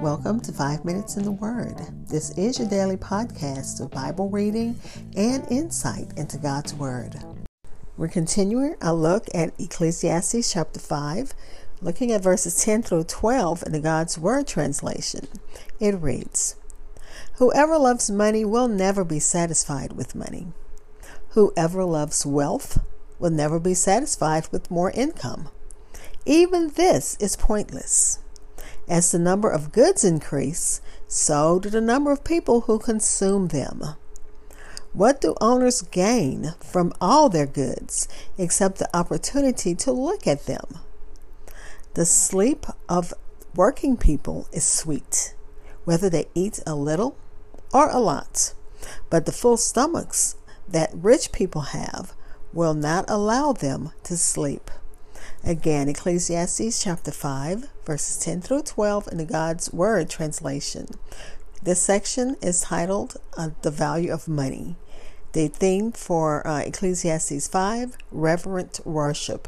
Welcome to Five Minutes in the Word. This is your daily podcast of Bible reading and insight into God's Word. We're continuing our look at Ecclesiastes chapter 5, looking at verses 10 through 12 in the God's Word translation. It reads Whoever loves money will never be satisfied with money. Whoever loves wealth will never be satisfied with more income. Even this is pointless. As the number of goods increase, so do the number of people who consume them. What do owners gain from all their goods except the opportunity to look at them? The sleep of working people is sweet, whether they eat a little or a lot. But the full stomachs that rich people have will not allow them to sleep. Again, Ecclesiastes chapter 5, verses 10 through 12 in the God's Word translation. This section is titled uh, The Value of Money. The theme for uh, Ecclesiastes 5, Reverent Worship.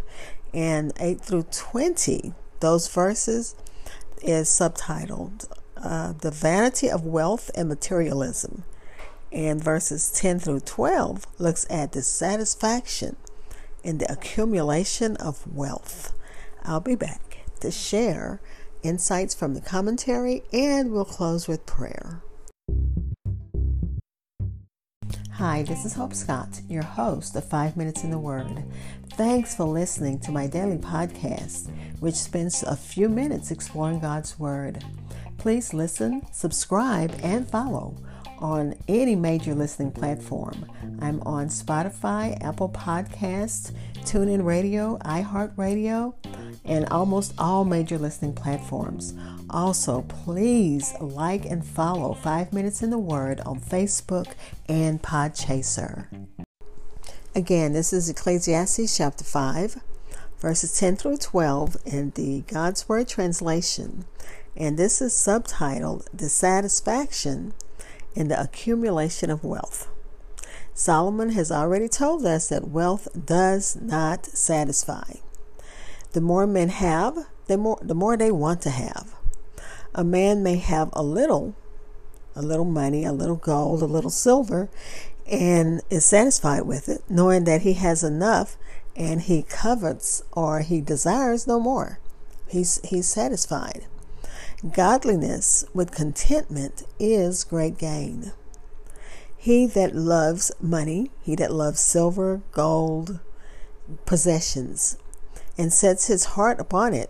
And 8 through 20, those verses is subtitled uh, The Vanity of Wealth and Materialism. And verses 10 through 12 looks at the satisfaction in the accumulation of wealth. I'll be back to share insights from the commentary and we'll close with prayer. Hi, this is Hope Scott, your host of Five Minutes in the Word. Thanks for listening to my daily podcast, which spends a few minutes exploring God's Word. Please listen, subscribe, and follow on any major listening platform. I'm on Spotify, Apple Podcasts, TuneIn Radio, iHeartRadio, and almost all major listening platforms. Also, please like and follow 5 Minutes in the Word on Facebook and Podchaser. Again, this is Ecclesiastes chapter 5, verses 10 through 12 in the God's Word translation. And this is subtitled The Satisfaction in the accumulation of wealth. Solomon has already told us that wealth does not satisfy. The more men have, the more the more they want to have. A man may have a little, a little money, a little gold, a little silver, and is satisfied with it, knowing that he has enough and he covets or he desires no more. He's he's satisfied. Godliness with contentment is great gain. He that loves money, he that loves silver, gold, possessions, and sets his heart upon it,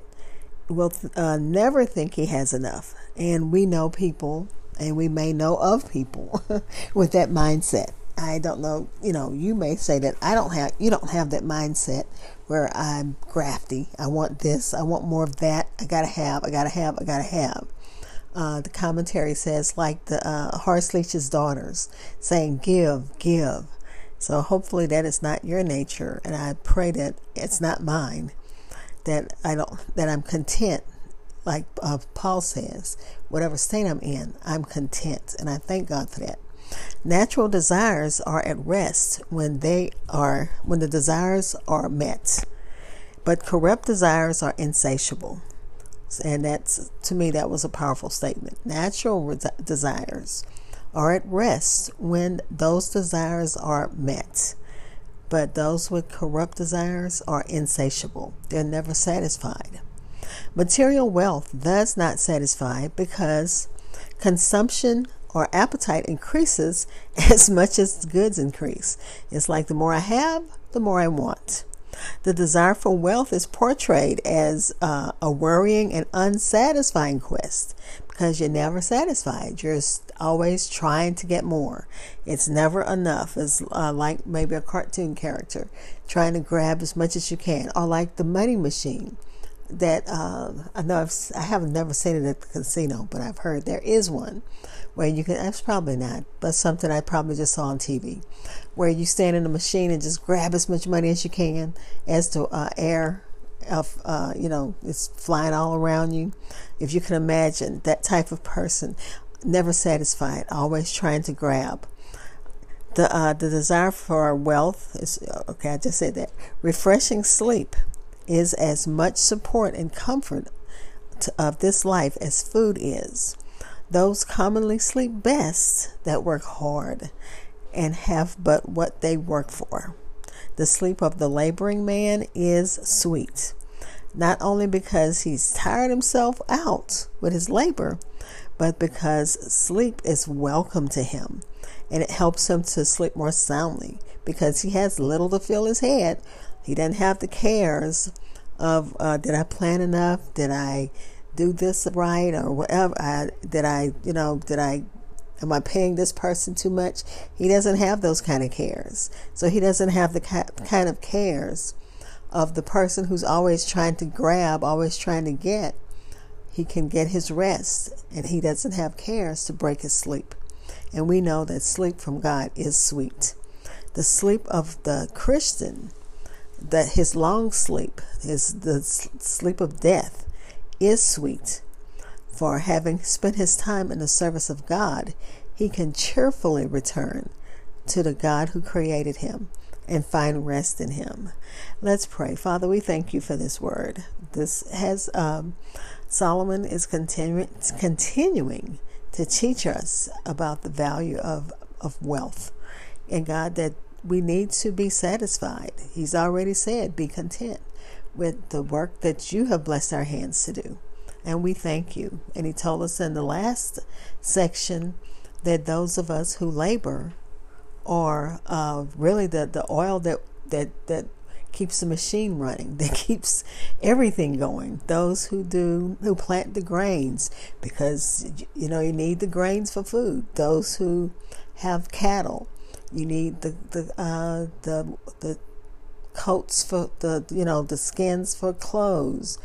will uh, never think he has enough. And we know people, and we may know of people with that mindset. I don't know, you know, you may say that I don't have, you don't have that mindset where I'm crafty. I want this, I want more of that. I gotta have, I gotta have, I gotta have. Uh, the commentary says, like the uh, Horseleech's daughters, saying, Give, give. So hopefully that is not your nature, and I pray that it's not mine. That I don't, that I'm content, like uh, Paul says, whatever state I'm in, I'm content, and I thank God for that. Natural desires are at rest when they are when the desires are met. But corrupt desires are insatiable. And that's to me that was a powerful statement. Natural desires are at rest when those desires are met. But those with corrupt desires are insatiable. They're never satisfied. Material wealth does not satisfy because consumption or appetite increases as much as goods increase. It's like the more I have, the more I want. The desire for wealth is portrayed as uh, a worrying and unsatisfying quest because you're never satisfied. You're always trying to get more. It's never enough. It's uh, like maybe a cartoon character trying to grab as much as you can, or like the money machine that uh, I know I've, I have never seen it at the casino, but I've heard there is one where you can, that's probably not, but something I probably just saw on TV, where you stand in the machine and just grab as much money as you can as to uh, air of, uh, you know, it's flying all around you. If you can imagine that type of person, never satisfied, always trying to grab. The, uh, the desire for wealth is, okay, I just said that. Refreshing sleep is as much support and comfort of this life as food is. Those commonly sleep best that work hard and have but what they work for. The sleep of the laboring man is sweet, not only because he's tired himself out with his labor, but because sleep is welcome to him and it helps him to sleep more soundly because he has little to fill his head. He doesn't have the cares of uh, did I plan enough? Did I do this right or whatever? I, did I, you know, did I Am I paying this person too much? He doesn't have those kind of cares. So he doesn't have the kind of cares of the person who's always trying to grab, always trying to get. He can get his rest and he doesn't have cares to break his sleep. And we know that sleep from God is sweet. The sleep of the Christian, that his long sleep, is the sleep of death, is sweet. For having spent his time in the service of God, he can cheerfully return to the God who created him and find rest in him. Let's pray. Father, we thank you for this word. This has um, Solomon is continuing continuing to teach us about the value of, of wealth. And God, that we need to be satisfied. He's already said, be content with the work that you have blessed our hands to do. And we thank you. And he told us in the last section that those of us who labor are uh, really the, the oil that, that, that keeps the machine running, that keeps everything going. Those who do, who plant the grains, because you know you need the grains for food. Those who have cattle, you need the the uh, the the coats for the you know the skins for clothes.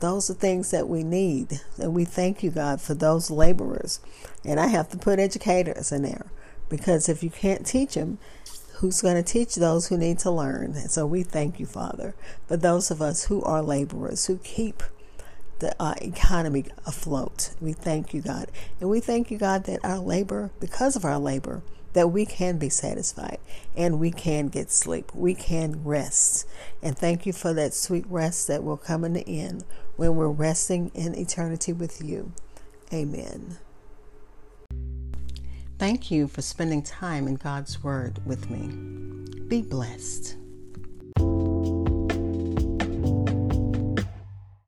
Those are things that we need, and we thank you, God, for those laborers. And I have to put educators in there because if you can't teach them, who's going to teach those who need to learn. And so we thank you, Father, for those of us who are laborers, who keep the uh, economy afloat. We thank you, God. And we thank you, God, that our labor, because of our labor, that we can be satisfied and we can get sleep. We can rest. And thank you for that sweet rest that will come in the end when we're resting in eternity with you. Amen. Thank you for spending time in God's Word with me. Be blessed.